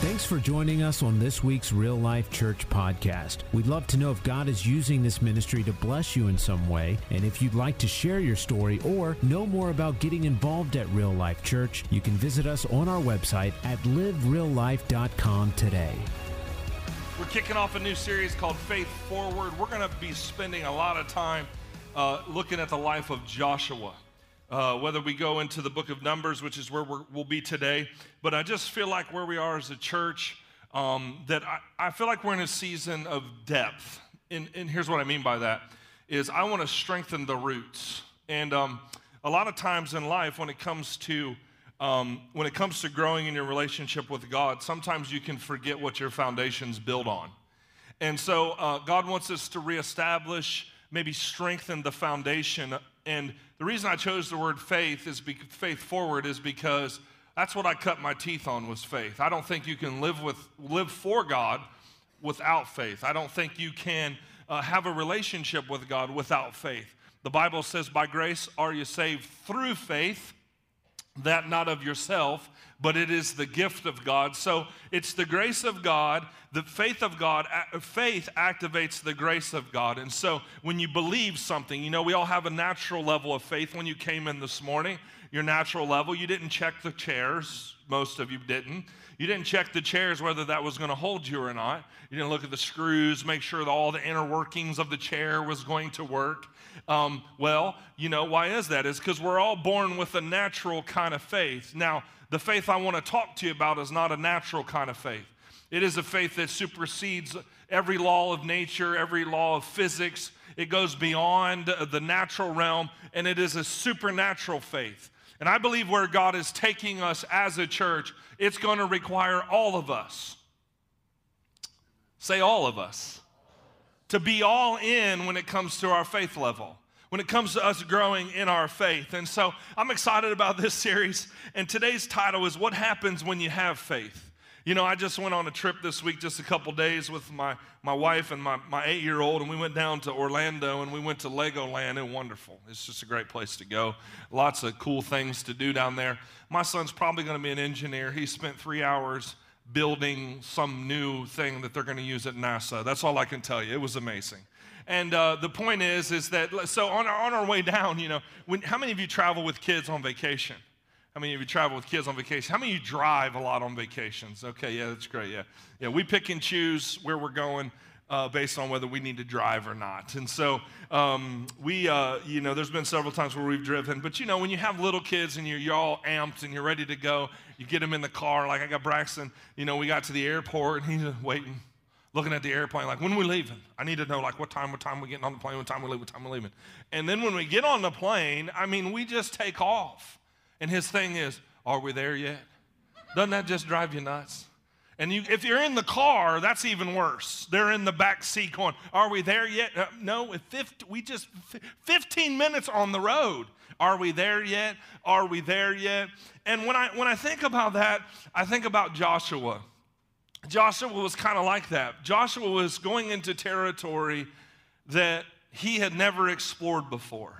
Thanks for joining us on this week's Real Life Church podcast. We'd love to know if God is using this ministry to bless you in some way, and if you'd like to share your story or know more about getting involved at Real Life Church, you can visit us on our website at livereallife.com today. We're kicking off a new series called Faith Forward. We're going to be spending a lot of time uh, looking at the life of Joshua. Uh, whether we go into the book of Numbers, which is where we will be today. But I just feel like where we are as a church, um, that I, I, feel like we're in a season of depth. And, and here's what I mean by that is I want to strengthen the roots. And um, a lot of times in life, when it comes to um, when it comes to growing in your relationship with God, sometimes you can forget what your foundation's built on. And so uh, God wants us to reestablish, maybe strengthen the foundation and the reason I chose the word faith is be, faith forward is because that's what I cut my teeth on was faith. I don't think you can live with live for God without faith. I don't think you can uh, have a relationship with God without faith. The Bible says, "By grace are you saved through faith." That not of yourself, but it is the gift of God. So it's the grace of God, the faith of God, faith activates the grace of God. And so when you believe something, you know, we all have a natural level of faith when you came in this morning, your natural level. You didn't check the chairs, most of you didn't. You didn't check the chairs whether that was going to hold you or not. You didn't look at the screws, make sure that all the inner workings of the chair was going to work. Um, well, you know, why is that? Is because we're all born with a natural kind of faith. Now, the faith I want to talk to you about is not a natural kind of faith. It is a faith that supersedes every law of nature, every law of physics. It goes beyond the natural realm, and it is a supernatural faith. And I believe where God is taking us as a church, it's going to require all of us. Say, all of us. To be all in when it comes to our faith level, when it comes to us growing in our faith. And so I'm excited about this series. And today's title is What Happens When You Have Faith. You know, I just went on a trip this week, just a couple days with my, my wife and my, my eight year old, and we went down to Orlando and we went to Legoland. And wonderful. It's just a great place to go. Lots of cool things to do down there. My son's probably going to be an engineer. He spent three hours building some new thing that they're going to use at NASA. That's all I can tell you. It was amazing. And uh, the point is, is that so on our, on our way down, you know, when, how many of you travel with kids on vacation? How many of you travel with kids on vacation? How many of you drive a lot on vacations? Okay, yeah, that's great. Yeah, yeah, we pick and choose where we're going. Uh, based on whether we need to drive or not. And so um, we, uh, you know, there's been several times where we've driven, but you know, when you have little kids and you're, you're all amped and you're ready to go, you get them in the car. Like I got Braxton, you know, we got to the airport and he's waiting, looking at the airplane, like, when we leaving? I need to know, like, what time, what time we're getting on the plane, what time we leave, what time we're leaving. And then when we get on the plane, I mean, we just take off. And his thing is, Are we there yet? Doesn't that just drive you nuts? And you, if you're in the car, that's even worse. They're in the back seat going, Are we there yet? Uh, no, 50, we just 15 minutes on the road. Are we there yet? Are we there yet? And when I, when I think about that, I think about Joshua. Joshua was kind of like that. Joshua was going into territory that he had never explored before.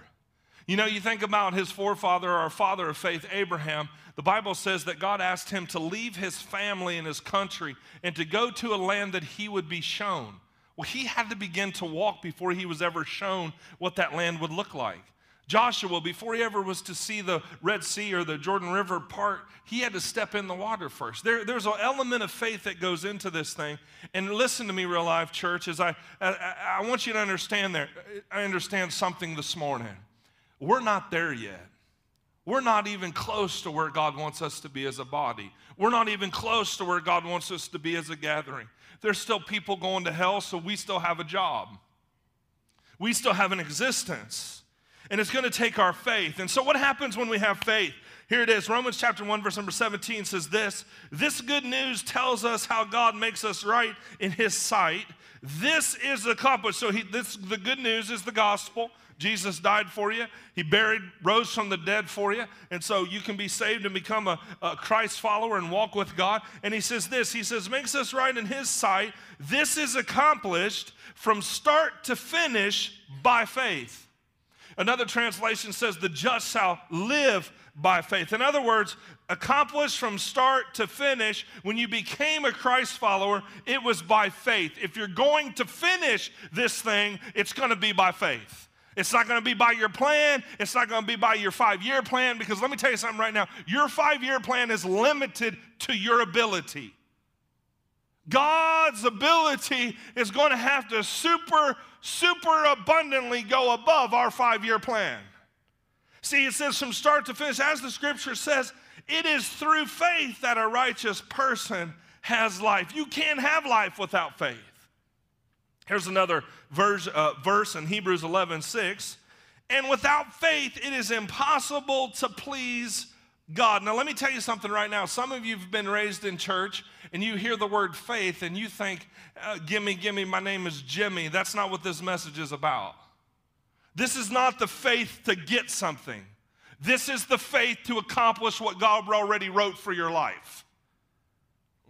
You know, you think about his forefather, our father of faith, Abraham. The Bible says that God asked him to leave his family and his country and to go to a land that he would be shown. Well, he had to begin to walk before he was ever shown what that land would look like. Joshua, before he ever was to see the Red Sea or the Jordan River part, he had to step in the water first. There, there's an element of faith that goes into this thing. And listen to me, real life church, as I, I, I want you to understand there. I understand something this morning. We're not there yet. We're not even close to where God wants us to be as a body. We're not even close to where God wants us to be as a gathering. There's still people going to hell, so we still have a job. We still have an existence. And it's going to take our faith. And so, what happens when we have faith? Here it is Romans chapter 1, verse number 17 says this This good news tells us how God makes us right in His sight. This is accomplished. So, he, this, the good news is the gospel. Jesus died for you. He buried, rose from the dead for you. And so you can be saved and become a, a, Christ follower and walk with God. And he says this He says, makes us right in his sight. This is accomplished from start to finish by faith. Another translation says, the just shall live by faith. In other words, accomplished from start to finish, when you became a Christ follower, it was by faith. If you're going to finish this thing, it's going to be by faith. It's not going to be by your plan. It's not going to be by your five year plan because let me tell you something right now. Your five year plan is limited to your ability. God's ability is going to have to super, super abundantly go above our five year plan. See, it says from start to finish, as the scripture says, it is through faith that a righteous person has life. You can't have life without faith. Here's another verse, uh, verse in Hebrews 11 6. And without faith, it is impossible to please God. Now, let me tell you something right now. Some of you have been raised in church and you hear the word faith and you think, uh, Gimme, gimme, my name is Jimmy. That's not what this message is about. This is not the faith to get something, this is the faith to accomplish what God already wrote for your life.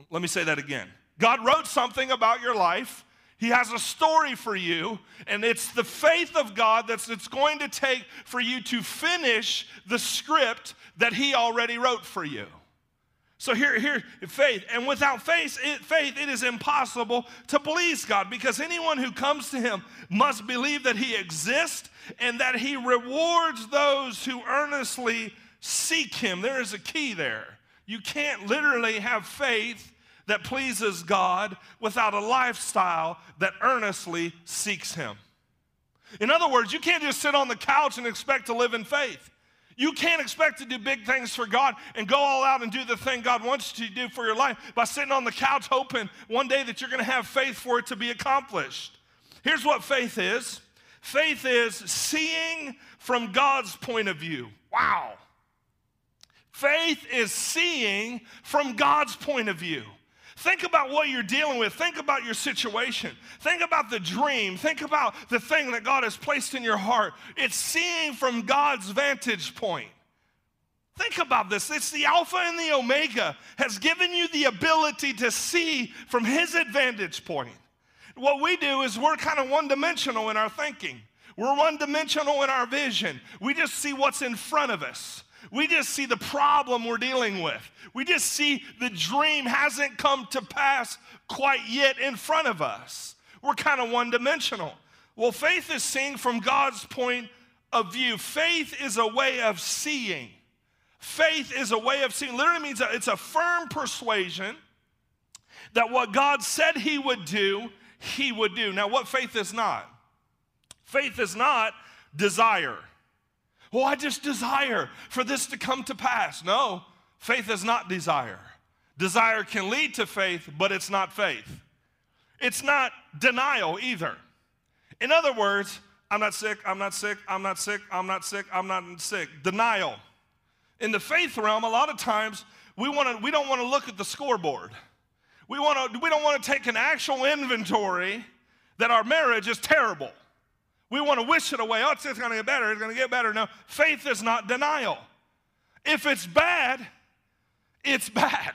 Let me say that again. God wrote something about your life. He has a story for you, and it's the faith of God that's it's going to take for you to finish the script that He already wrote for you. So here, here, faith, and without faith, it, faith, it is impossible to please God because anyone who comes to Him must believe that He exists and that He rewards those who earnestly seek Him. There is a key there. You can't literally have faith that pleases God without a lifestyle that earnestly seeks Him. In other words, you can't just sit on the couch and expect to live in faith. You can't expect to do big things for God and go all out and do the thing God wants you to do for your life by sitting on the couch hoping one day that you're going to have faith for it to be accomplished. Here's what faith is faith is seeing from God's point of view. Wow. Faith is seeing from God's point of view. Think about what you're dealing with. Think about your situation. Think about the dream. Think about the thing that God has placed in your heart. It's seeing from God's vantage point. Think about this. It's the Alpha and the Omega has given you the ability to see from His advantage point. What we do is we're kind of one dimensional in our thinking, we're one dimensional in our vision. We just see what's in front of us. We just see the problem we're dealing with. We just see the dream hasn't come to pass quite yet in front of us. We're kind of one dimensional. Well, faith is seeing from God's point of view. Faith is a way of seeing. Faith is a way of seeing. Literally means that it's a firm persuasion that what God said He would do, He would do. Now, what faith is not? Faith is not desire. Well, I just desire for this to come to pass. No, faith is not desire. Desire can lead to faith, but it's not faith. It's not denial either. In other words, I'm not sick, I'm not sick, I'm not sick, I'm not sick, I'm not sick. Denial. In the faith realm, a lot of times we, wanna, we don't want to look at the scoreboard. We, wanna, we don't want to take an actual inventory that our marriage is terrible. We want to wish it away. Oh, it's going to get better. It's going to get better. No, faith is not denial. If it's bad, it's bad.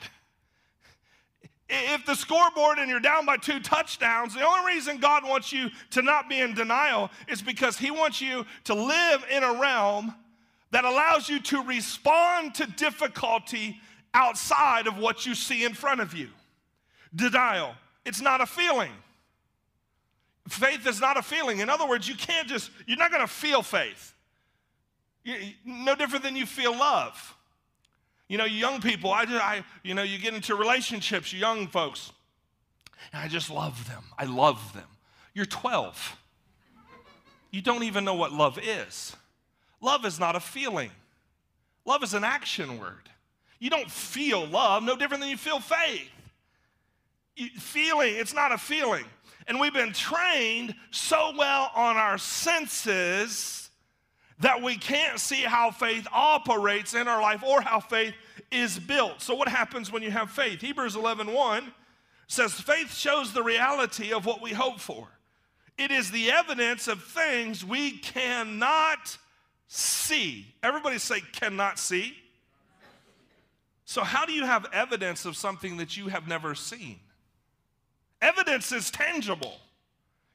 If the scoreboard and you're down by two touchdowns, the only reason God wants you to not be in denial is because He wants you to live in a realm that allows you to respond to difficulty outside of what you see in front of you. Denial, it's not a feeling. Faith is not a feeling. In other words, you can't just, you're not going to feel faith. You, no different than you feel love. You know, young people, I, just, I, you know, you get into relationships, young folks, and I just love them. I love them. You're 12. You don't even know what love is. Love is not a feeling. Love is an action word. You don't feel love, no different than you feel faith. Feeling, it's not a feeling. And we've been trained so well on our senses that we can't see how faith operates in our life or how faith is built. So what happens when you have faith? Hebrews 11:1 1 says faith shows the reality of what we hope for. It is the evidence of things we cannot see. Everybody say cannot see. So how do you have evidence of something that you have never seen? Evidence is tangible.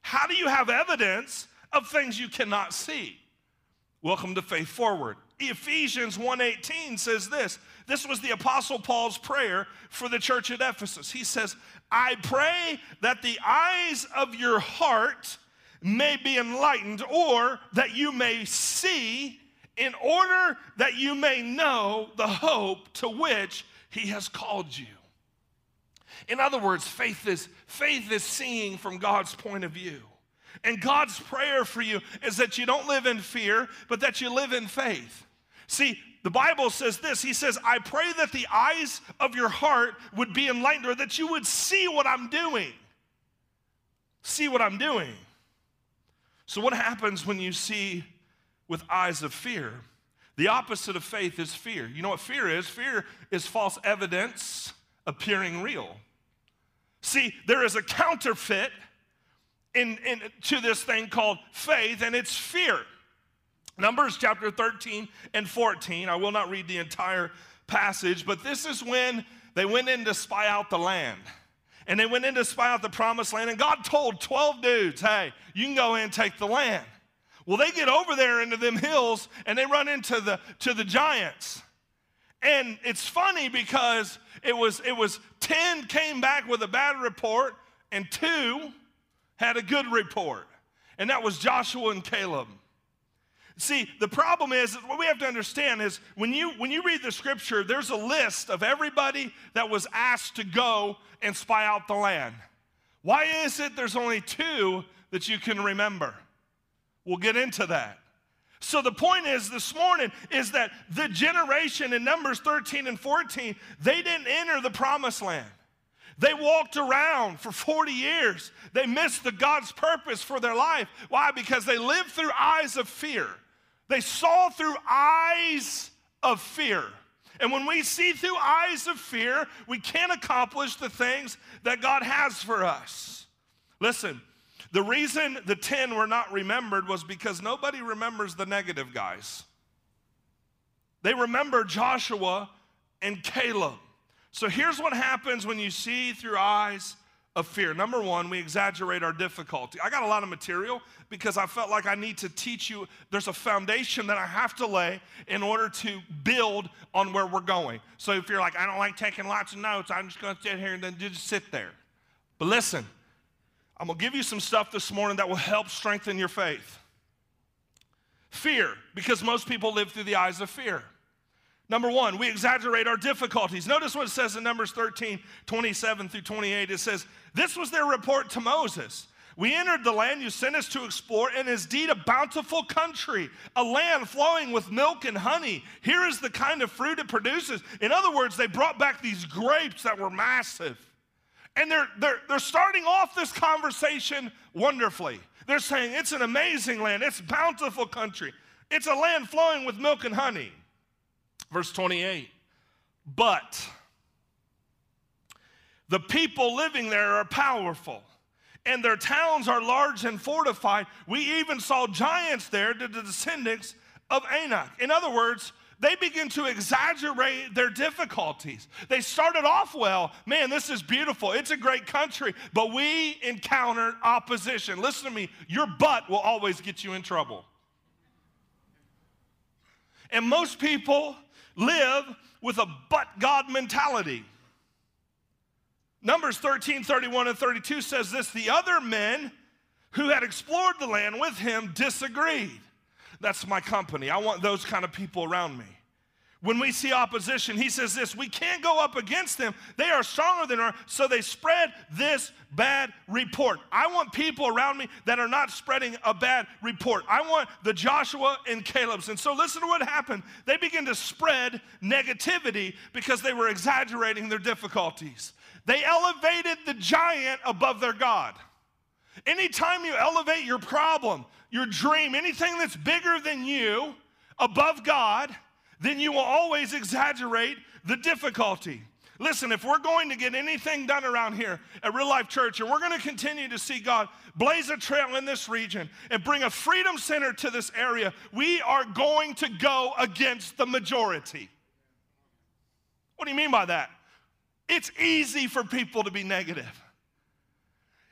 How do you have evidence of things you cannot see? Welcome to Faith Forward. Ephesians 1:18 says this. This was the apostle Paul's prayer for the church at Ephesus. He says, "I pray that the eyes of your heart may be enlightened or that you may see in order that you may know the hope to which he has called you." In other words, faith is faith is seeing from God's point of view. And God's prayer for you is that you don't live in fear, but that you live in faith. See, the Bible says this He says, I pray that the eyes of your heart would be enlightened, or that you would see what I'm doing. See what I'm doing. So, what happens when you see with eyes of fear? The opposite of faith is fear. You know what fear is? Fear is false evidence appearing real. See, there is a counterfeit in, in, to this thing called faith, and it's fear. Numbers chapter 13 and 14. I will not read the entire passage, but this is when they went in to spy out the land. And they went in to spy out the promised land, and God told 12 dudes, hey, you can go in and take the land. Well, they get over there into them hills and they run into the to the giants. And it's funny because it was it was 10 came back with a bad report, and two had a good report, and that was Joshua and Caleb. See, the problem is what we have to understand is when you when you read the scripture, there's a list of everybody that was asked to go and spy out the land. Why is it there's only two that you can remember? We'll get into that. So the point is this morning is that the generation in Numbers 13 and 14, they didn't enter the promised land. They walked around for 40 years. They missed the God's purpose for their life. Why? Because they lived through eyes of fear. They saw through eyes of fear. And when we see through eyes of fear, we can't accomplish the things that God has for us. Listen, the reason the 10 were not remembered was because nobody remembers the negative guys. They remember Joshua and Caleb. So here's what happens when you see through eyes of fear. Number one, we exaggerate our difficulty. I got a lot of material because I felt like I need to teach you. There's a foundation that I have to lay in order to build on where we're going. So if you're like, I don't like taking lots of notes, I'm just going to sit here and then just sit there. But listen, I'm to give you some stuff this morning that will help strengthen your faith. Fear, because most people live through the eyes of fear. Number one, we exaggerate our difficulties. Notice what it says in Numbers 13, 27 through 28. It says, This was their report to Moses. We entered the land you sent us to explore, and is indeed a bountiful country, a land flowing with milk and honey. Here is the kind of fruit it produces. In other words, they brought back these grapes that were massive. And they're, they're, they're starting off this conversation wonderfully. They're saying, It's an amazing land, it's bountiful country, it's a land flowing with milk and honey. Verse 28 But the people living there are powerful, and their towns are large and fortified. We even saw giants there, the descendants of Anak. In other words, they begin to exaggerate their difficulties. They started off well. Man, this is beautiful. It's a great country, but we encountered opposition. Listen to me, your butt will always get you in trouble. And most people live with a but God mentality. Numbers 13, 31, and 32 says this the other men who had explored the land with him disagreed. That's my company. I want those kind of people around me. When we see opposition, he says this we can't go up against them. They are stronger than us, so they spread this bad report. I want people around me that are not spreading a bad report. I want the Joshua and Caleb's. And so listen to what happened. They begin to spread negativity because they were exaggerating their difficulties. They elevated the giant above their God. Anytime you elevate your problem, your dream, anything that's bigger than you above God, then you will always exaggerate the difficulty. Listen, if we're going to get anything done around here at Real Life Church, and we're going to continue to see God blaze a trail in this region and bring a freedom center to this area, we are going to go against the majority. What do you mean by that? It's easy for people to be negative.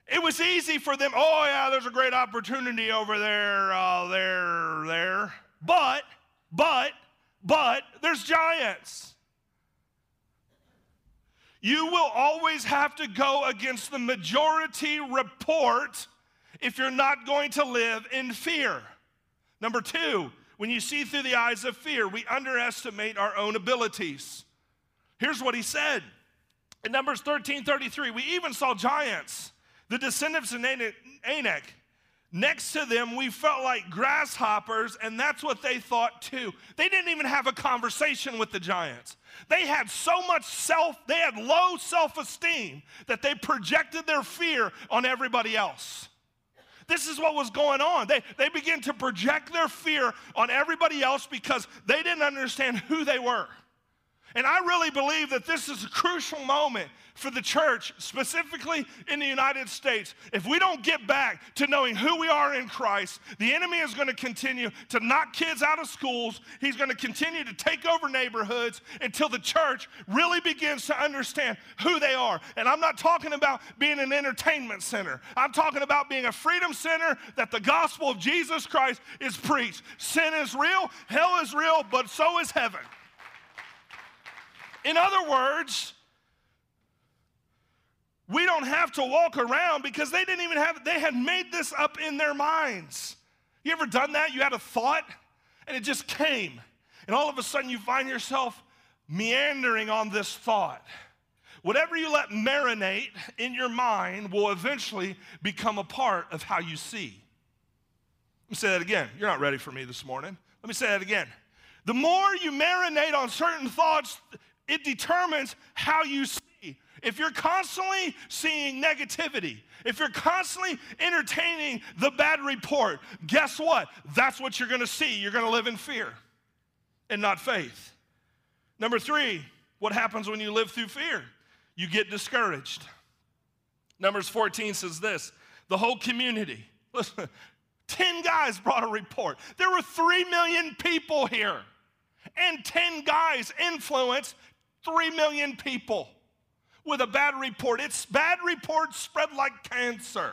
It was easy for them, oh, yeah, there's a great opportunity over there, uh, there, there. But, but, but there's giants. You will always have to go against the majority report if you're not going to live in fear. Number two, when you see through the eyes of fear, we underestimate our own abilities. Here's what he said in Numbers 13 33, we even saw giants, the descendants of Anak. Next to them, we felt like grasshoppers, and that's what they thought too. They didn't even have a conversation with the giants. They had so much self, they had low self esteem that they projected their fear on everybody else. This is what was going on. They, they began to project their fear on everybody else because they didn't understand who they were. And I really believe that this is a crucial moment for the church, specifically in the United States. If we don't get back to knowing who we are in Christ, the enemy is going to continue to knock kids out of schools. He's going to continue to take over neighborhoods until the church really begins to understand who they are. And I'm not talking about being an entertainment center, I'm talking about being a freedom center that the gospel of Jesus Christ is preached. Sin is real, hell is real, but so is heaven. In other words, we don't have to walk around because they didn't even have, they had made this up in their minds. You ever done that? You had a thought and it just came. And all of a sudden you find yourself meandering on this thought. Whatever you let marinate in your mind will eventually become a part of how you see. Let me say that again. You're not ready for me this morning. Let me say that again. The more you marinate on certain thoughts, it determines how you see. If you're constantly seeing negativity, if you're constantly entertaining the bad report, guess what? That's what you're gonna see. You're gonna live in fear and not faith. Number three, what happens when you live through fear? You get discouraged. Numbers 14 says this the whole community, listen, 10 guys brought a report. There were 3 million people here, and 10 guys influenced 3 million people with a bad report. It's bad reports spread like cancer.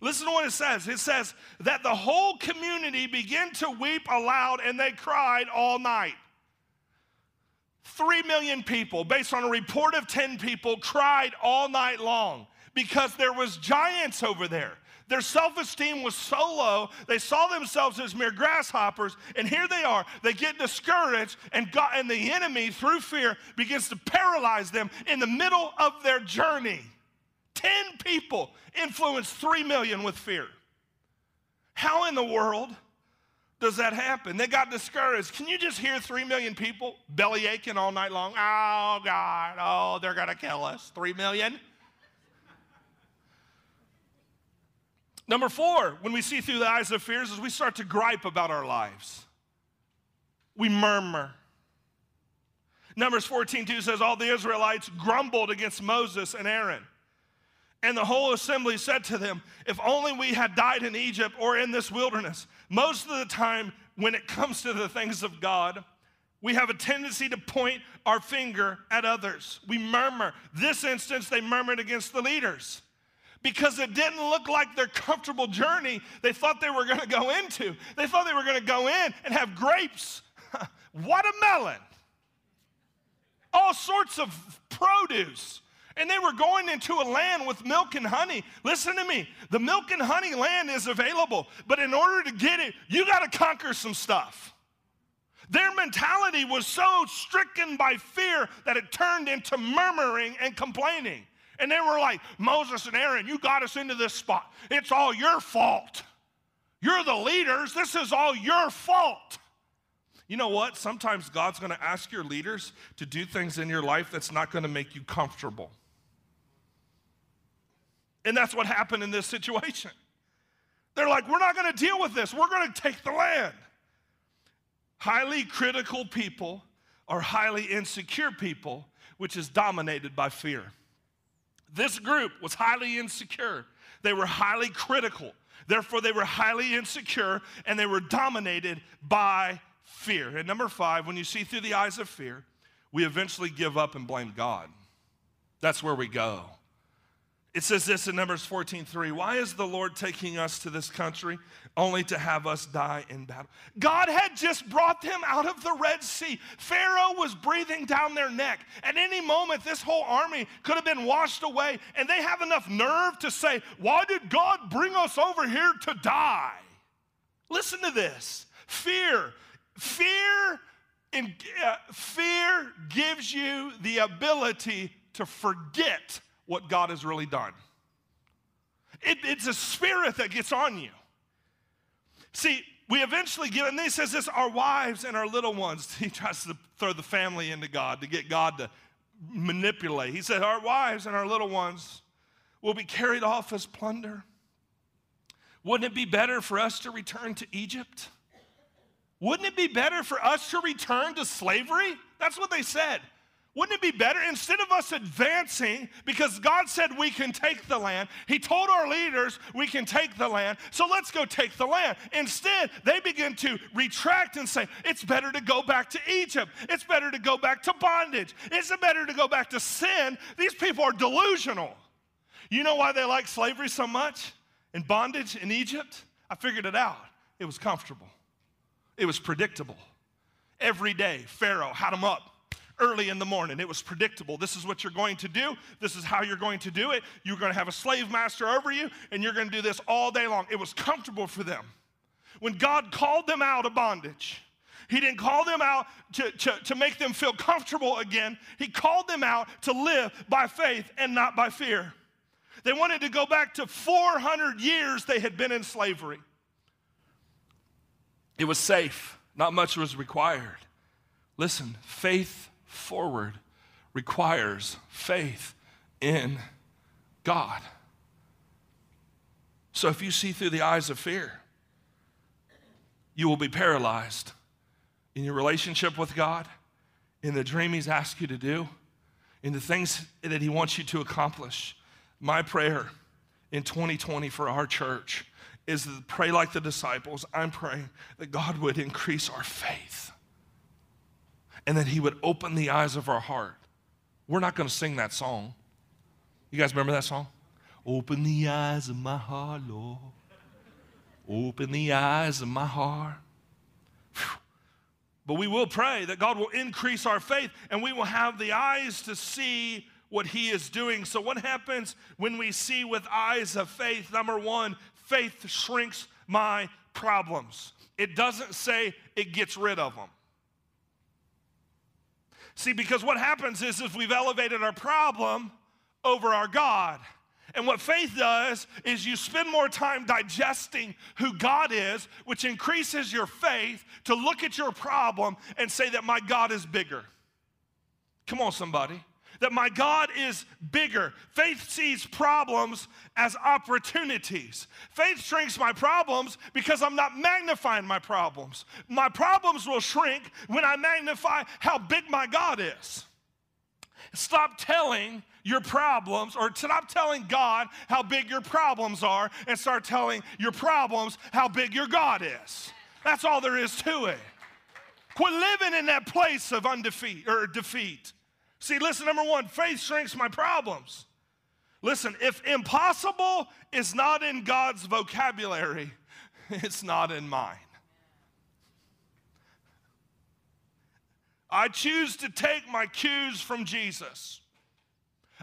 Listen to what it says. It says that the whole community began to weep aloud and they cried all night. Three million people, based on a report of 10 people, cried all night long because there was giants over there. Their self esteem was so low, they saw themselves as mere grasshoppers, and here they are. They get discouraged, and, and the enemy, through fear, begins to paralyze them in the middle of their journey. 10 people influence 3 million with fear. How in the world does that happen? They got discouraged. Can you just hear 3 million people belly aching all night long? Oh, God, oh, they're to kill us. 3 million? Number four, when we see through the eyes of fears, is we start to gripe about our lives. We murmur. Numbers 14, 2 says, All the Israelites grumbled against Moses and Aaron. And the whole assembly said to them, If only we had died in Egypt or in this wilderness. Most of the time, when it comes to the things of God, we have a tendency to point our finger at others. We murmur. This instance, they murmured against the leaders because it didn't look like their comfortable journey they thought they were going to go into. They thought they were going to go in and have grapes, watermelon, all sorts of produce. And they were going into a land with milk and honey. Listen to me. The milk and honey land is available, but in order to get it, you got to conquer some stuff. Their mentality was so stricken by fear that it turned into murmuring and complaining. And they were like, Moses and Aaron, you got us into this spot. It's all your fault. You're the leaders. This is all your fault. You know what? Sometimes God's going to ask your leaders to do things in your life that's not going to make you comfortable. And that's what happened in this situation. They're like, we're not going to deal with this. We're going to take the land. Highly critical people are highly insecure people, which is dominated by fear. This group was highly insecure. They were highly critical. Therefore, they were highly insecure and they were dominated by fear. And number five, when you see through the eyes of fear, we eventually give up and blame God. That's where we go. It says this in Numbers 14:3. Why is the Lord taking us to this country only to have us die in battle? God had just brought them out of the Red Sea. Pharaoh was breathing down their neck. At any moment, this whole army could have been washed away, and they have enough nerve to say, Why did God bring us over here to die? Listen to this. Fear. Fear in, uh, fear gives you the ability to forget what God has really done. It, it's a spirit that gets on you. See, we eventually get, and he says this our wives and our little ones. He tries to throw the family into God to get God to manipulate. He said, Our wives and our little ones will be carried off as plunder. Wouldn't it be better for us to return to Egypt? Wouldn't it be better for us to return to slavery? That's what they said. Wouldn't it be better instead of us advancing because God said we can take the land? He told our leaders we can take the land, so let's go take the land. Instead, they begin to retract and say it's better to go back to Egypt. It's better to go back to bondage. It's better to go back to sin. These people are delusional. You know why they like slavery so much and bondage in Egypt? I figured it out. It was comfortable, it was predictable. Every day, Pharaoh had them up early in the morning. It was predictable. This is what you're going to do. This is how you're going to do it. You're going to have a slave master over you, and you're going to do this all day long. It was comfortable for them. When God called them out of bondage, He didn't call them out to, to, to make them feel comfortable again. He called them out to live by faith and not by fear. They wanted to go back to 400 years they had been in slavery. It was safe, not much was required. Listen, faith forward requires faith in God. So if you see through the eyes of fear, you will be paralyzed in your relationship with God, in the dream He's asked you to do, in the things that He wants you to accomplish. My prayer in 2020 for our church is to pray like the disciples. I'm praying that God would increase our faith and that He would open the eyes of our heart. We're not going to sing that song. You guys remember that song? Open the eyes of my heart, Lord. Open the eyes of my heart. But we will pray that God will increase our faith and we will have the eyes to see what He is doing. So, what happens when we see with eyes of faith? Number one, faith shrinks my problems. It doesn't say it gets rid of them. See, because what happens is if we've elevated our problem over our God, and what faith does is you spend more time digesting who God is, which increases your faith to look at your problem and say that my God is bigger. Come on, somebody that my God is bigger. Faith sees problems as opportunities. Faith shrinks my problems because I'm not magnifying my problems. My problems will shrink when I magnify how big my God is. Stop telling your problems or stop telling God how big your problems are and start telling your problems how big your God is. That's all there is to it. Quit living in that place of undefeat or defeat. See, listen, number one, faith shrinks my problems. Listen, if impossible is not in God's vocabulary, it's not in mine. I choose to take my cues from Jesus.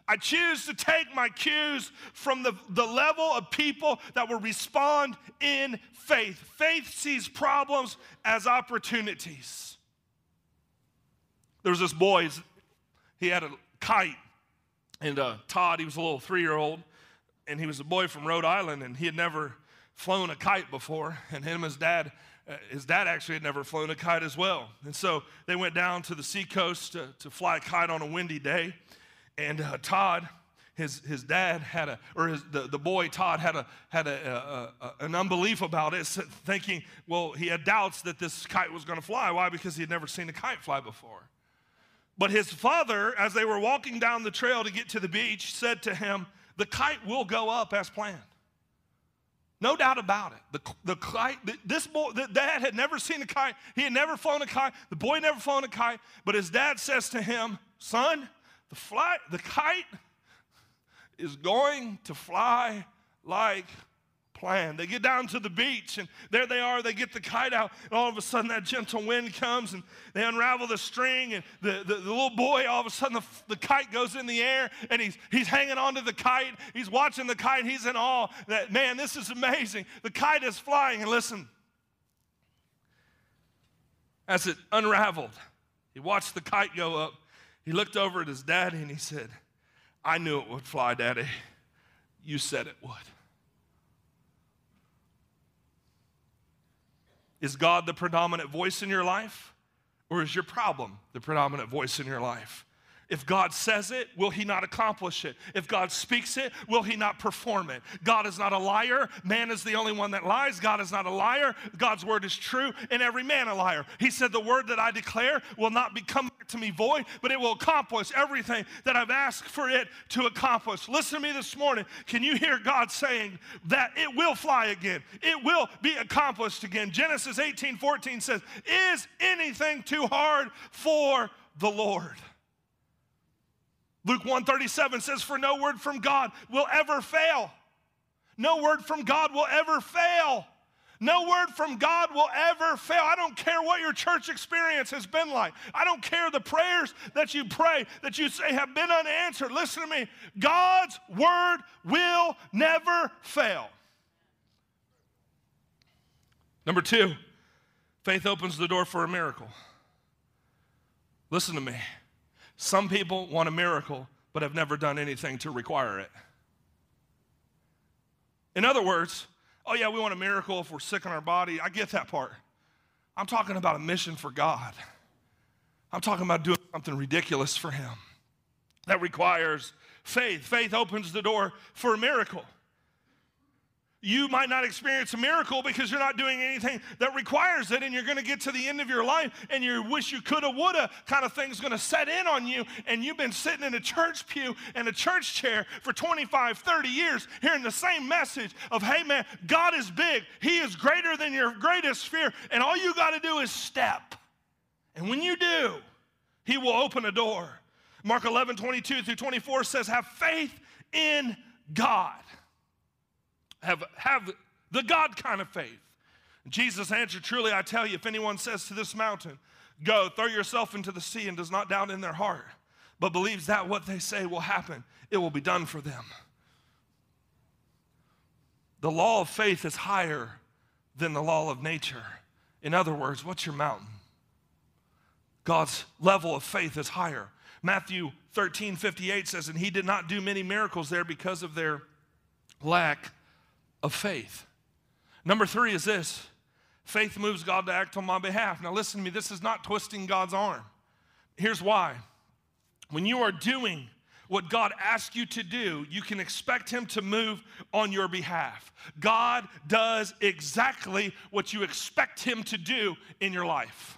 I choose to take my cues from the, the level of people that will respond in faith. Faith sees problems as opportunities. There was this boy, he had a kite. And uh, Todd, he was a little three year old, and he was a boy from Rhode Island, and he had never flown a kite before. And him and his dad, uh, his dad actually had never flown a kite as well. And so they went down to the seacoast to, to fly a kite on a windy day. And uh, Todd, his, his dad had a, or his, the, the boy Todd had, a, had a, a, a, an unbelief about it, thinking, well, he had doubts that this kite was going to fly. Why? Because he had never seen a kite fly before. But his father, as they were walking down the trail to get to the beach, said to him, The kite will go up as planned. No doubt about it. The, the kite, this boy, the dad had never seen a kite. He had never flown a kite. The boy never flown a kite. But his dad says to him, Son, the flight, the kite is going to fly like plan. They get down to the beach and there they are. They get the kite out, and all of a sudden that gentle wind comes and they unravel the string. And the, the, the little boy, all of a sudden, the, the kite goes in the air and he's, he's hanging onto the kite. He's watching the kite. He's in awe that, man, this is amazing. The kite is flying. And listen, as it unraveled, he watched the kite go up. He looked over at his daddy and he said, I knew it would fly, Daddy. You said it would. Is God the predominant voice in your life? Or is your problem the predominant voice in your life? If God says it, will he not accomplish it? If God speaks it, will he not perform it? God is not a liar. Man is the only one that lies. God is not a liar. God's word is true, and every man a liar. He said, The word that I declare will not become to me void, but it will accomplish everything that I've asked for it to accomplish. Listen to me this morning. Can you hear God saying that it will fly again? It will be accomplished again. Genesis 18 14 says, Is anything too hard for the Lord? Luke 137 says, For no word from God will ever fail. No word from God will ever fail. No word from God will ever fail. I don't care what your church experience has been like. I don't care the prayers that you pray that you say have been unanswered. Listen to me. God's word will never fail. Number two, faith opens the door for a miracle. Listen to me. Some people want a miracle, but have never done anything to require it. In other words, oh, yeah, we want a miracle if we're sick in our body. I get that part. I'm talking about a mission for God. I'm talking about doing something ridiculous for Him that requires faith. Faith opens the door for a miracle you might not experience a miracle because you're not doing anything that requires it, and you're going to get to the end of your life, and you wish you coulda, woulda kind of thing's going to set in on you, and you've been sitting in a church pew and a church chair for 25, 30 years, hearing the same message of, hey man, God is big, He is greater than your greatest fear, and all you got to do is step. And when you do, He will open a door. Mark 11, 22 through 24 says, have faith in God have, have the God kind of faith. Jesus answered, Truly I tell you, if anyone says to this mountain, Go, throw yourself into the sea, and does not doubt in their heart, but believes that what they say will happen, it will be done for them. The law of faith is higher than the law of nature. In other words, what's your mountain? God's level of faith is higher. Matthew 13 58 says, And he did not do many miracles there because of their lack of faith. Number three is this faith moves God to act on my behalf. Now, listen to me, this is not twisting God's arm. Here's why. When you are doing what God asks you to do, you can expect Him to move on your behalf. God does exactly what you expect Him to do in your life.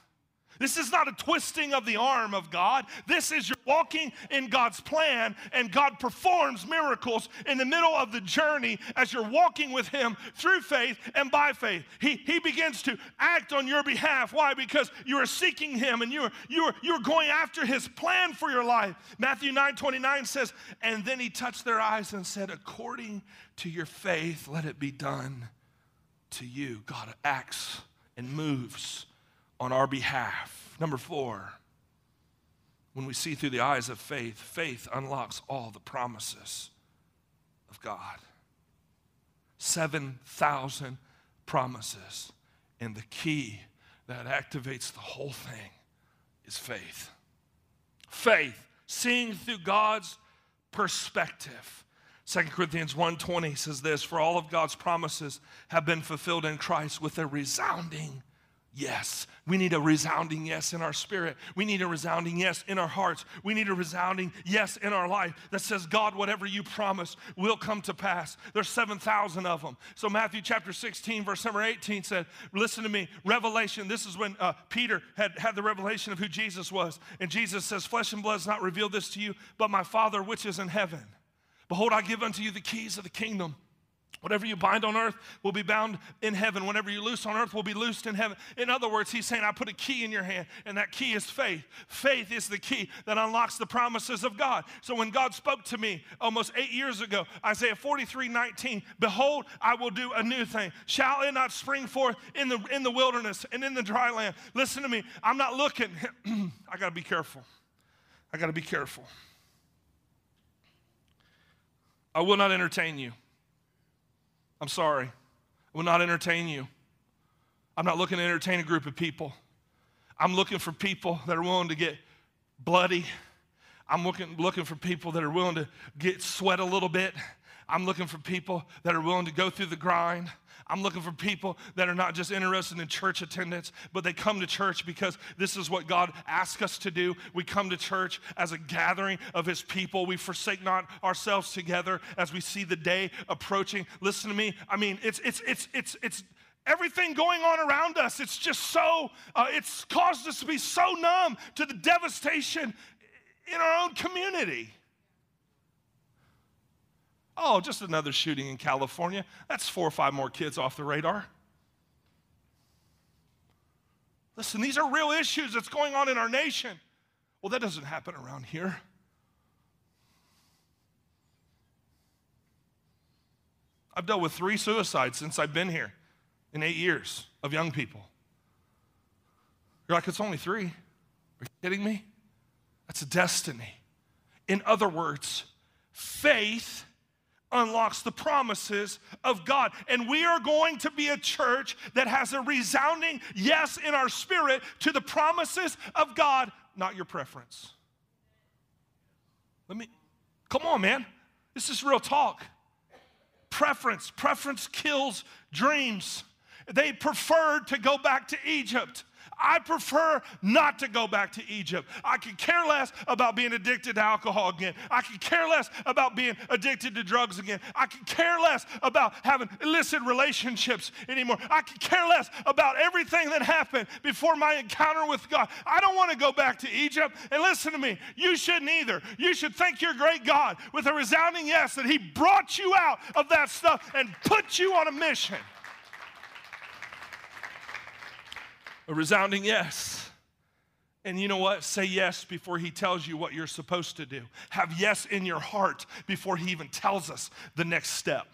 This is not a twisting of the arm of God. This is you're walking in God's plan, and God performs miracles in the middle of the journey as you're walking with Him through faith and by faith. He, he begins to act on your behalf. Why? Because you are seeking Him and you're, you're, you're going after His plan for your life. Matthew 9 29 says, And then He touched their eyes and said, According to your faith, let it be done to you. God acts and moves on our behalf. Number four, when we see through the eyes of faith, faith unlocks all the promises of God. 7,000 promises. And the key that activates the whole thing is faith. Faith, seeing through God's perspective. 2 Corinthians 1:20 says this, for all of God's promises have been fulfilled in Christ with a resounding yes. We need a resounding yes in our spirit. We need a resounding yes in our hearts. We need a resounding yes in our life that says, God, whatever you promise will come to pass. There's 7,000 of them. So, Matthew chapter 16, verse number 18 said, Listen to me, revelation. This is when uh, Peter had had the revelation of who Jesus was. And Jesus says, Flesh and blood has not revealed this to you, but my Father which is in heaven. Behold, I give unto you the keys of the kingdom Whatever you bind on earth will be bound in heaven. Whatever you loose on earth will be loosed in heaven. In other words, he's saying, I put a key in your hand, and that key is faith. Faith is the key that unlocks the promises of God. So when God spoke to me almost eight years ago, Isaiah 43 19, Behold, I will do a new thing. Shall it not spring forth in the, in the wilderness and in the dry land? Listen to me. I'm not looking. I got to be careful. I got to be careful. I will not entertain you. I'm sorry. I will not entertain you. I'm not looking to entertain a group of people. I'm looking for people that are willing to get bloody. I'm looking, looking for people that are willing to get sweat a little bit. I'm looking for people that are willing to go through the grind. I'm looking for people that are not just interested in church attendance, but they come to church because this is what God asks us to do. We come to church as a gathering of His people. We forsake not ourselves together as we see the day approaching. Listen to me. I mean, it's it's it's it's it's everything going on around us. It's just so uh, it's caused us to be so numb to the devastation in our own community. Oh, just another shooting in California. That's four or five more kids off the radar. Listen, these are real issues that's going on in our nation. Well, that doesn't happen around here. I've dealt with three suicides since I've been here in eight years of young people. You're like, it's only three. Are you kidding me? That's a destiny. In other words, faith unlocks the promises of God. And we are going to be a church that has a resounding yes in our spirit to the promises of God, not your preference. Let me, come on, man. This is real talk. Preference, preference kills dreams. They preferred to go back to Egypt. I prefer not to go back to Egypt. I could care less about being addicted to alcohol again. I could care less about being addicted to drugs again. I could care less about having illicit relationships anymore. I could care less about everything that happened before my encounter with God. I don't want to go back to Egypt. And listen to me, you shouldn't either. You should thank your great God with a resounding yes that He brought you out of that stuff and put you on a mission. A resounding yes. And you know what? Say yes before he tells you what you're supposed to do. Have yes in your heart before he even tells us the next step.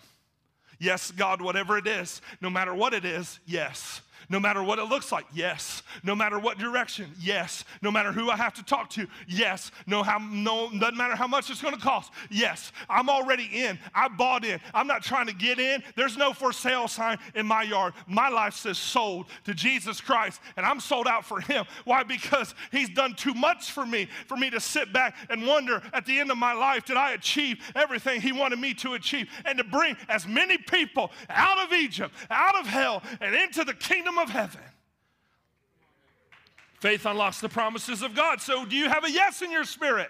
Yes, God, whatever it is, no matter what it is, yes. No matter what it looks like, yes. No matter what direction, yes. No matter who I have to talk to, yes. No, how, no doesn't matter how much it's going to cost, yes. I'm already in. I bought in. I'm not trying to get in. There's no for sale sign in my yard. My life says sold to Jesus Christ, and I'm sold out for Him. Why? Because He's done too much for me, for me to sit back and wonder at the end of my life, did I achieve everything He wanted me to achieve? And to bring as many people out of Egypt, out of hell, and into the kingdom kingdom of heaven. Faith unlocks the promises of God. So, do you have a yes in your spirit?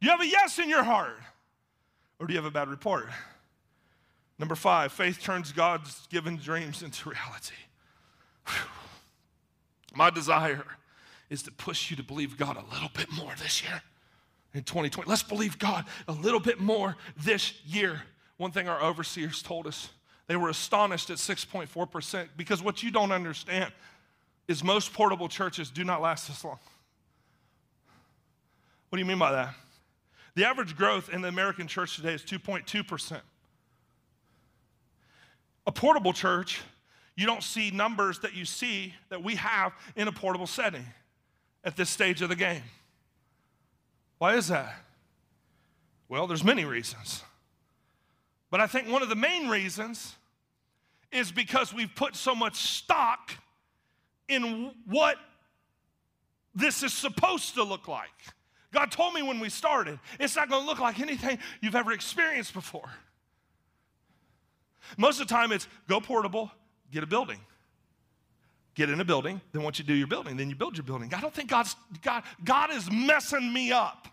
Do you have a yes in your heart? Or do you have a bad report? Number five, faith turns God's given dreams into reality. Whew. My desire is to push you to believe God a little bit more this year in 2020. Let's believe God a little bit more this year. One thing our overseers told us they were astonished at 6.4% because what you don't understand is most portable churches do not last this long. What do you mean by that? The average growth in the American church today is 2.2%. A portable church, you don't see numbers that you see that we have in a portable setting at this stage of the game. Why is that? Well, there's many reasons. But I think one of the main reasons is because we've put so much stock in what this is supposed to look like. God told me when we started, it's not gonna look like anything you've ever experienced before. Most of the time, it's go portable, get a building. Get in a building, then once you do your building, then you build your building. I don't think God's God, God is messing me up.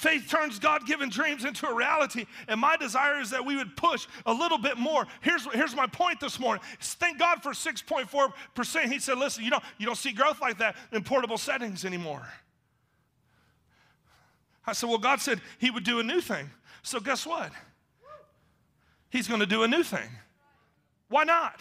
Faith turns God given dreams into a reality. And my desire is that we would push a little bit more. Here's, here's my point this morning. Thank God for 6.4%. He said, listen, you don't, you don't see growth like that in portable settings anymore. I said, Well, God said He would do a new thing. So guess what? He's going to do a new thing. Why not?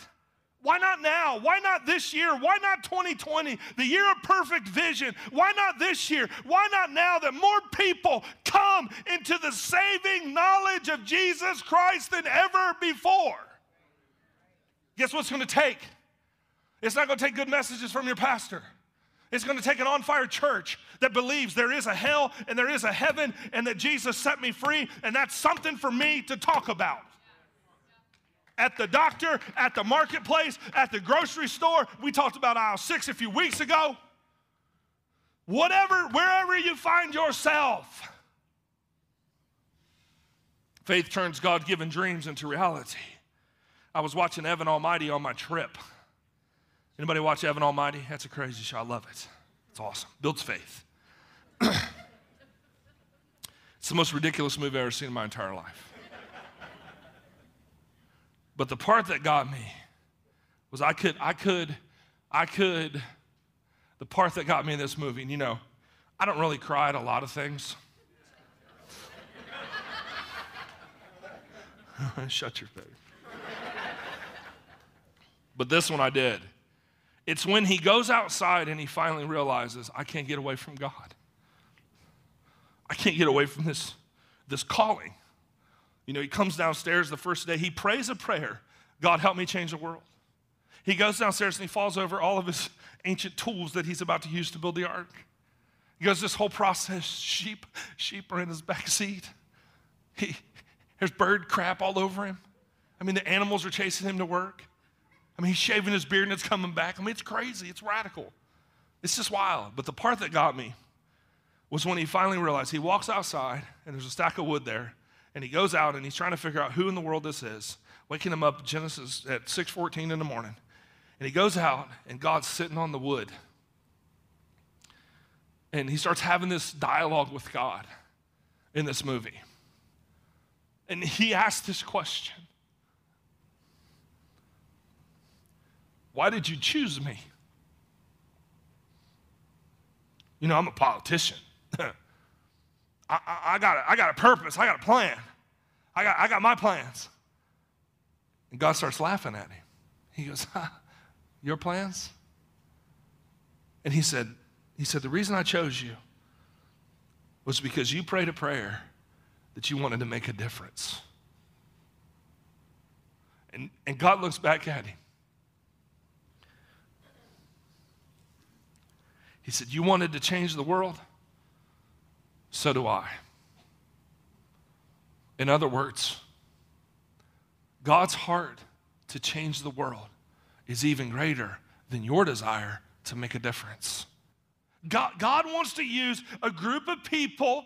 Why not now? Why not this year? Why not 2020, the year of perfect vision? Why not this year? Why not now that more people come into the saving knowledge of Jesus Christ than ever before? Guess what's going to take? It's not going to take good messages from your pastor. It's going to take an on fire church that believes there is a hell and there is a heaven and that Jesus set me free, and that's something for me to talk about at the doctor, at the marketplace, at the grocery store. We talked about aisle six a few weeks ago. Whatever, wherever you find yourself, faith turns God given dreams into reality. I was watching Evan Almighty on my trip. Anybody watch Evan Almighty? That's a crazy show. I love it. It's awesome. Builds faith. it's the most ridiculous movie I've ever seen in my entire life. But the part that got me was I could, I could, I could, the part that got me in this movie, and you know, I don't really cry at a lot of things. Shut your face. But this one I did. It's when he goes outside and he finally realizes, I can't get away from God. I can't get away from this, this calling. You know, he comes downstairs the first day, he prays a prayer God, help me change the world. He goes downstairs and he falls over all of his ancient tools that he's about to use to build the ark. He goes this whole process. Sheep, sheep are in his back seat. He, there's bird crap all over him. I mean, the animals are chasing him to work. I mean, he's shaving his beard and it's coming back. I mean, it's crazy. It's radical. It's just wild. But the part that got me was when he finally realized he walks outside and there's a stack of wood there and he goes out and he's trying to figure out who in the world this is, waking him up Genesis at 6:14 in the morning. And he goes out and God's sitting on the wood. And he starts having this dialogue with God in this movie. And he asks this question. Why did you choose me? You know, I'm a politician. I, I, got a, I got a purpose. I got a plan. I got, I got my plans. And God starts laughing at him. He goes, Your plans? And he said, he said, the reason I chose you was because you prayed a prayer that you wanted to make a difference. And, and God looks back at him. He said, You wanted to change the world? So do I. In other words, God's heart to change the world is even greater than your desire to make a difference. God, God wants to use a group of people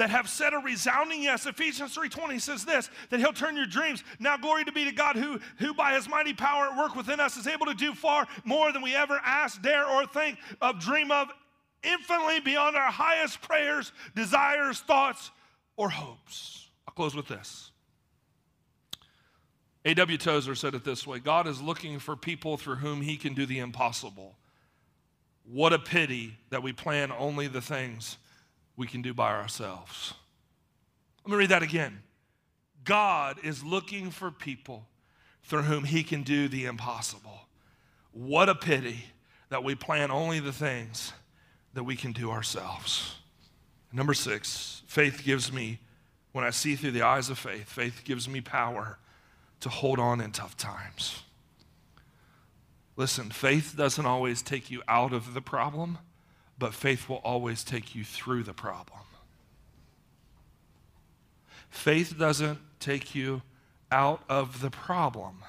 that have said a resounding yes. Ephesians 3:20 says this, that he'll turn your dreams. Now glory to be to God who, who by his mighty power at work within us is able to do far more than we ever ask, dare, or think of, dream of infinitely beyond our highest prayers, desires, thoughts, or hopes. I'll close with this. A.W. Tozer said it this way God is looking for people through whom he can do the impossible. What a pity that we plan only the things we can do by ourselves. Let me read that again. God is looking for people through whom he can do the impossible. What a pity that we plan only the things that we can do ourselves. Number six, faith gives me, when I see through the eyes of faith, faith gives me power to hold on in tough times. Listen, faith doesn't always take you out of the problem, but faith will always take you through the problem. Faith doesn't take you out of the problem,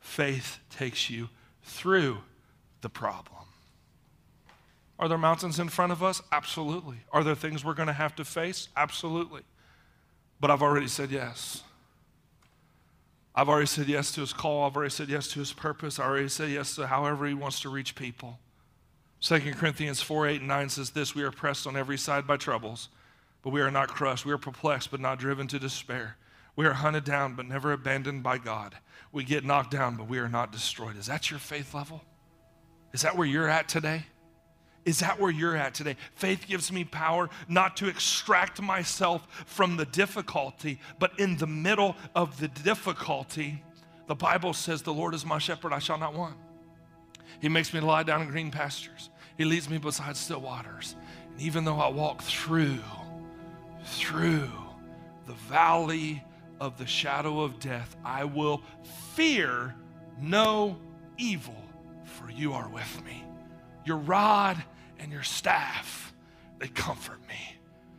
faith takes you through the problem. Are there mountains in front of us? Absolutely. Are there things we're going to have to face? Absolutely. But I've already said yes. I've already said yes to his call. I've already said yes to his purpose. I already said yes to however he wants to reach people. 2 Corinthians 4 8 and 9 says this We are pressed on every side by troubles, but we are not crushed. We are perplexed, but not driven to despair. We are hunted down, but never abandoned by God. We get knocked down, but we are not destroyed. Is that your faith level? Is that where you're at today? Is that where you're at today? Faith gives me power not to extract myself from the difficulty, but in the middle of the difficulty, the Bible says, The Lord is my shepherd, I shall not want. He makes me lie down in green pastures. He leads me beside still waters. And even though I walk through, through the valley of the shadow of death, I will fear no evil, for you are with me. Your rod and your staff, they comfort me.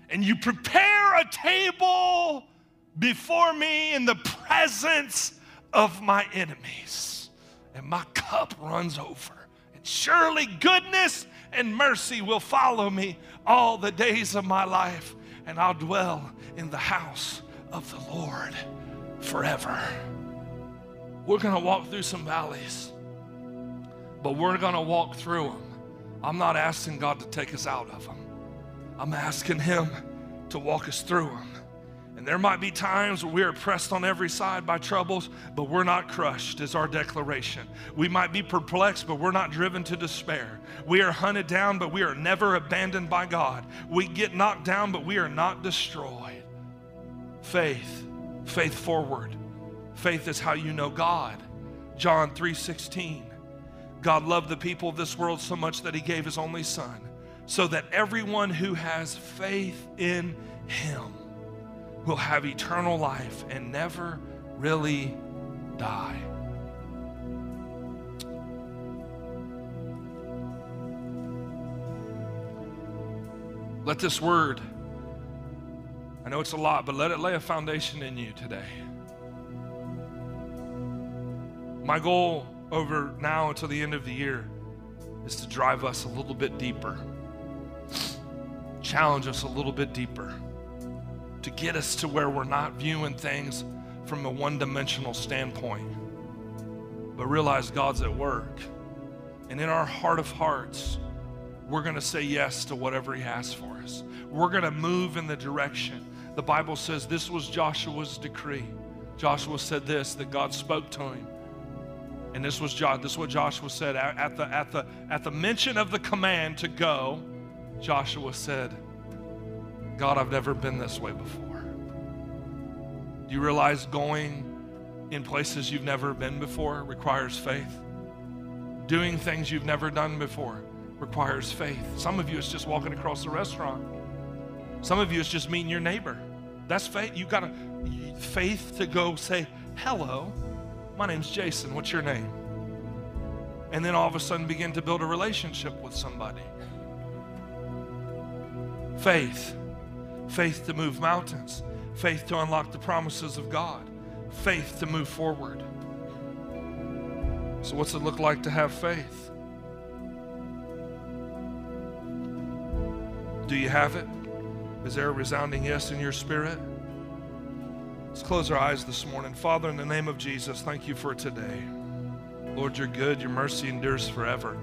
And you prepare a table before me in the presence of my enemies. And my cup runs over. And surely goodness and mercy will follow me all the days of my life. And I'll dwell in the house of the Lord forever. We're going to walk through some valleys, but we're going to walk through them I'm not asking God to take us out of them. I'm asking Him to walk us through them. And there might be times where we are pressed on every side by troubles, but we're not crushed, is our declaration. We might be perplexed, but we're not driven to despair. We are hunted down, but we are never abandoned by God. We get knocked down, but we are not destroyed. Faith, faith forward. Faith is how you know God. John 3 16. God loved the people of this world so much that he gave his only son, so that everyone who has faith in him will have eternal life and never really die. Let this word, I know it's a lot, but let it lay a foundation in you today. My goal over now until the end of the year is to drive us a little bit deeper, challenge us a little bit deeper, to get us to where we're not viewing things from a one dimensional standpoint, but realize God's at work. And in our heart of hearts, we're going to say yes to whatever He has for us. We're going to move in the direction. The Bible says this was Joshua's decree. Joshua said this that God spoke to him and this was Josh, this is what Joshua said at the, at, the, at the mention of the command to go. Joshua said, God, I've never been this way before. Do you realize going in places you've never been before requires faith? Doing things you've never done before requires faith. Some of you, it's just walking across the restaurant. Some of you, it's just meeting your neighbor. That's faith. You've got a faith to go say hello my name's Jason. What's your name? And then all of a sudden begin to build a relationship with somebody. Faith. Faith to move mountains. Faith to unlock the promises of God. Faith to move forward. So, what's it look like to have faith? Do you have it? Is there a resounding yes in your spirit? Let's close our eyes this morning. Father, in the name of Jesus, thank you for today. Lord, you're good. Your mercy endures forever.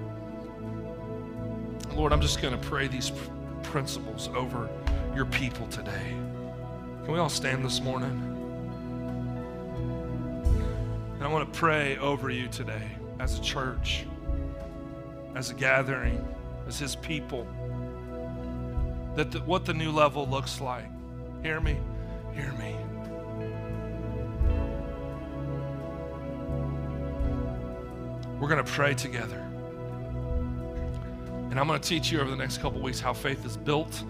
Lord, I'm just going to pray these principles over your people today. Can we all stand this morning? And I want to pray over you today as a church, as a gathering, as his people, that the, what the new level looks like. Hear me? Hear me. We're going to pray together. And I'm going to teach you over the next couple weeks how faith is built.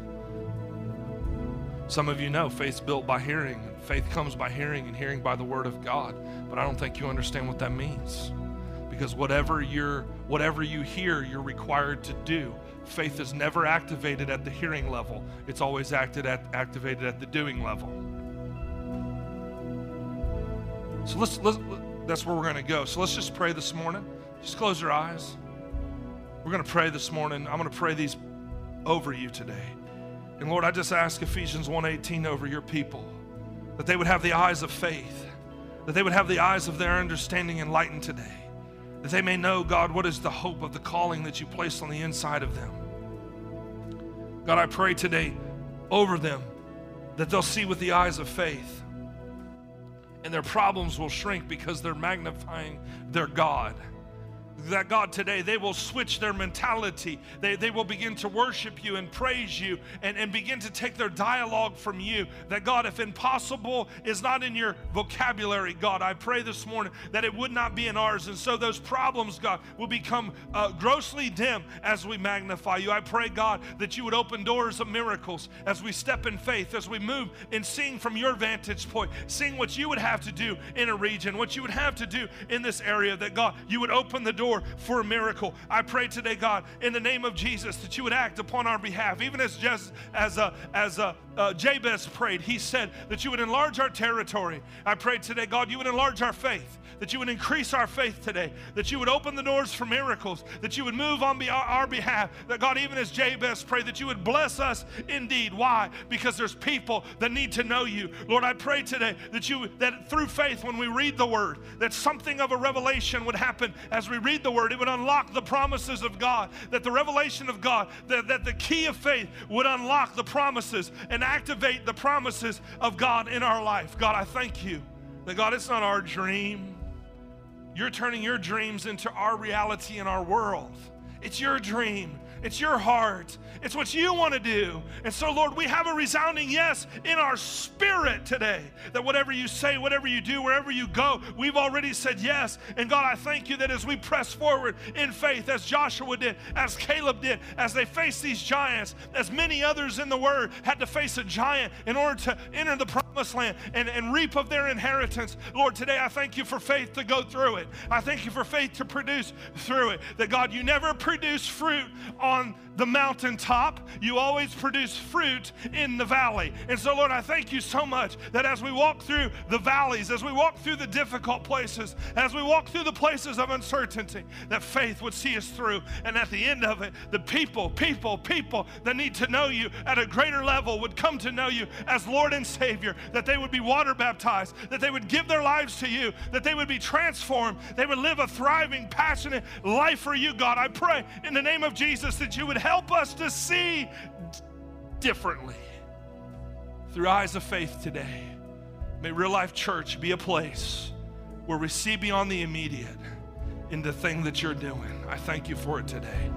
Some of you know faith's built by hearing. Faith comes by hearing, and hearing by the word of God. But I don't think you understand what that means. Because whatever you're whatever you hear, you're required to do. Faith is never activated at the hearing level. It's always acted at, activated at the doing level. So let's, let's that's where we're going to go. So let's just pray this morning. Just close your eyes. We're going to pray this morning. I'm going to pray these over you today. And Lord, I just ask Ephesians 1:18 over your people that they would have the eyes of faith, that they would have the eyes of their understanding enlightened today, that they may know, God, what is the hope of the calling that you placed on the inside of them. God, I pray today over them that they'll see with the eyes of faith and their problems will shrink because they're magnifying their God that God today they will switch their mentality. They, they will begin to worship you and praise you and, and begin to take their dialogue from you. That God, if impossible is not in your vocabulary, God, I pray this morning that it would not be in ours. And so those problems, God, will become uh, grossly dim as we magnify you. I pray, God, that you would open doors of miracles as we step in faith, as we move in seeing from your vantage point, seeing what you would have to do in a region, what you would have to do in this area, that God, you would open the door for a miracle. I pray today, God, in the name of Jesus, that you would act upon our behalf. Even as as as uh, Jabez prayed, he said that you would enlarge our territory. I pray today, God, you would enlarge our faith, that you would increase our faith today, that you would open the doors for miracles, that you would move on our behalf. That God, even as Jabez prayed, that you would bless us indeed. Why? Because there's people that need to know you. Lord, I pray today that you that through faith, when we read the word, that something of a revelation would happen as we read the word. It would unlock the promises of God, that the revelation of God, that, that the key of faith would unlock the promises and activate the promises of God in our life. God, I thank you that God, it's not our dream. You're turning your dreams into our reality in our world. It's your dream. It's your heart. It's what you want to do. And so, Lord, we have a resounding yes in our spirit today that whatever you say, whatever you do, wherever you go, we've already said yes. And God, I thank you that as we press forward in faith, as Joshua did, as Caleb did, as they faced these giants, as many others in the Word had to face a giant in order to enter the promised land and, and reap of their inheritance. Lord, today I thank you for faith to go through it. I thank you for faith to produce through it. That God, you never produce fruit on the mountaintop, you always produce fruit in the valley. And so, Lord, I thank you so much that as we walk through the valleys, as we walk through the difficult places, as we walk through the places of uncertainty, that faith would see us through. And at the end of it, the people, people, people that need to know you at a greater level would come to know you as Lord and Savior, that they would be water baptized, that they would give their lives to you, that they would be transformed, they would live a thriving, passionate life for you, God. I pray in the name of Jesus that you would help us to see differently through eyes of faith today. May Real Life Church be a place where we see beyond the immediate in the thing that you're doing. I thank you for it today.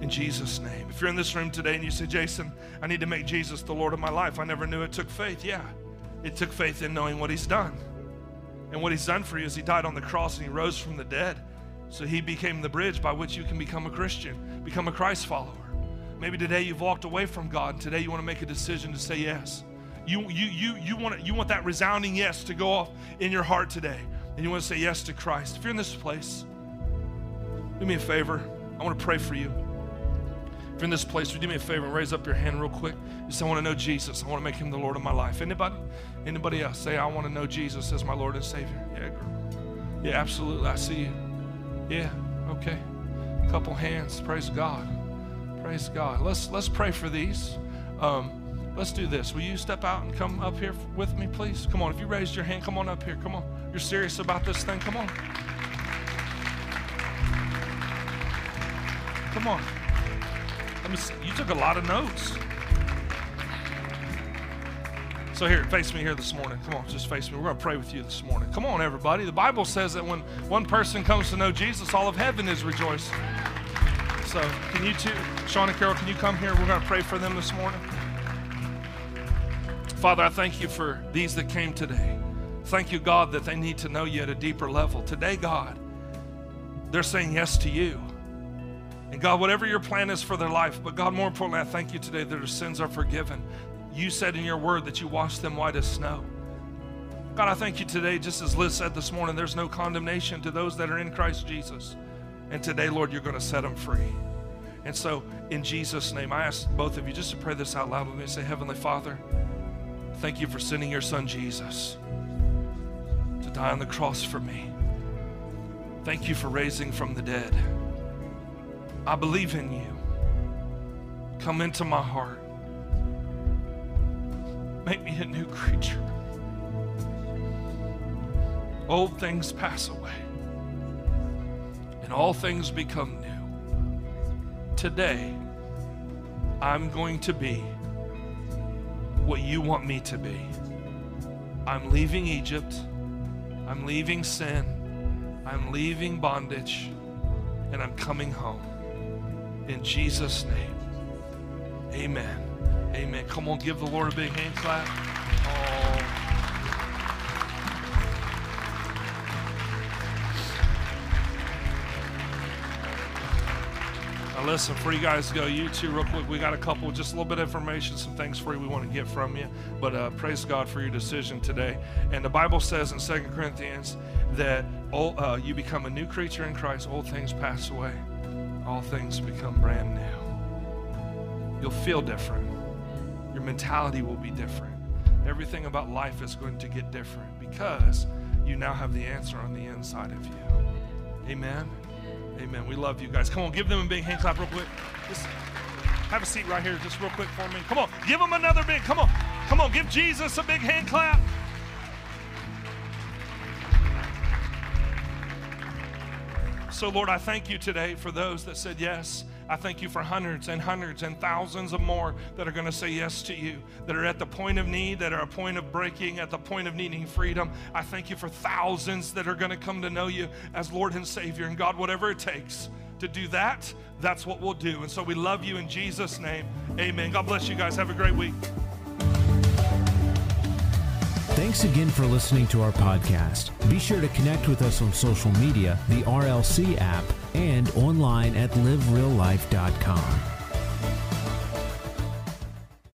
In Jesus' name. If you're in this room today and you say, Jason, I need to make Jesus the Lord of my life, I never knew it took faith. Yeah, it took faith in knowing what He's done. And what He's done for you is He died on the cross and He rose from the dead. So He became the bridge by which you can become a Christian, become a Christ follower. Maybe today you've walked away from God. And today you want to make a decision to say yes. You, you, you, you, want, you want that resounding yes to go off in your heart today. And you want to say yes to Christ. If you're in this place, do me a favor. I want to pray for you. If you're in this place, do me a favor and raise up your hand real quick? You say, I want to know Jesus. I want to make him the Lord of my life. Anybody? Anybody else? Say, I want to know Jesus as my Lord and Savior. Yeah, girl. Yeah, absolutely. I see you. Yeah, okay. Couple hands. Praise God. Praise God. Let's let's pray for these. Um, let's do this. Will you step out and come up here with me, please? Come on. If you raised your hand, come on up here. Come on. You're serious about this thing. Come on. Come on. Let me see. You took a lot of notes. So here, face me here this morning. Come on, just face me. We're going to pray with you this morning. Come on, everybody. The Bible says that when one person comes to know Jesus, all of heaven is rejoicing. So can you two, Sean and Carol, can you come here? We're going to pray for them this morning. Father, I thank you for these that came today. Thank you, God, that they need to know you at a deeper level. Today, God, they're saying yes to you. And God, whatever your plan is for their life, but God, more importantly, I thank you today that their sins are forgiven. You said in your word that you washed them white as snow. God, I thank you today, just as Liz said this morning, there's no condemnation to those that are in Christ Jesus. And today, Lord, you're going to set them free. And so, in Jesus' name, I ask both of you just to pray this out loud with me. Say, Heavenly Father, thank you for sending your son Jesus to die on the cross for me. Thank you for raising from the dead. I believe in you. Come into my heart. Make me a new creature. Old things pass away, and all things become new. Today, I'm going to be what you want me to be. I'm leaving Egypt. I'm leaving sin. I'm leaving bondage. and I'm coming home. In Jesus' name, amen. Amen. Come on, give the Lord a big hand clap. Oh. Now listen, for you guys to go, you two, real quick, we got a couple, just a little bit of information, some things for you we want to get from you. But uh, praise God for your decision today. And the Bible says in Second Corinthians that uh, you become a new creature in Christ, old things pass away, all things become brand new. You'll feel different. Your mentality will be different. Everything about life is going to get different because you now have the answer on the inside of you. Amen. Amen. We love you guys. Come on, give them a big hand clap real quick. Just have a seat right here, just real quick for me. Come on, give them another big. Come on, come on, give Jesus a big hand clap. So, Lord, I thank you today for those that said yes. I thank you for hundreds and hundreds and thousands of more that are going to say yes to you, that are at the point of need, that are a point of breaking, at the point of needing freedom. I thank you for thousands that are going to come to know you as Lord and Savior. And God, whatever it takes to do that, that's what we'll do. And so we love you in Jesus' name. Amen. God bless you guys. Have a great week. Thanks again for listening to our podcast. Be sure to connect with us on social media, the RLC app, and online at livereallife.com.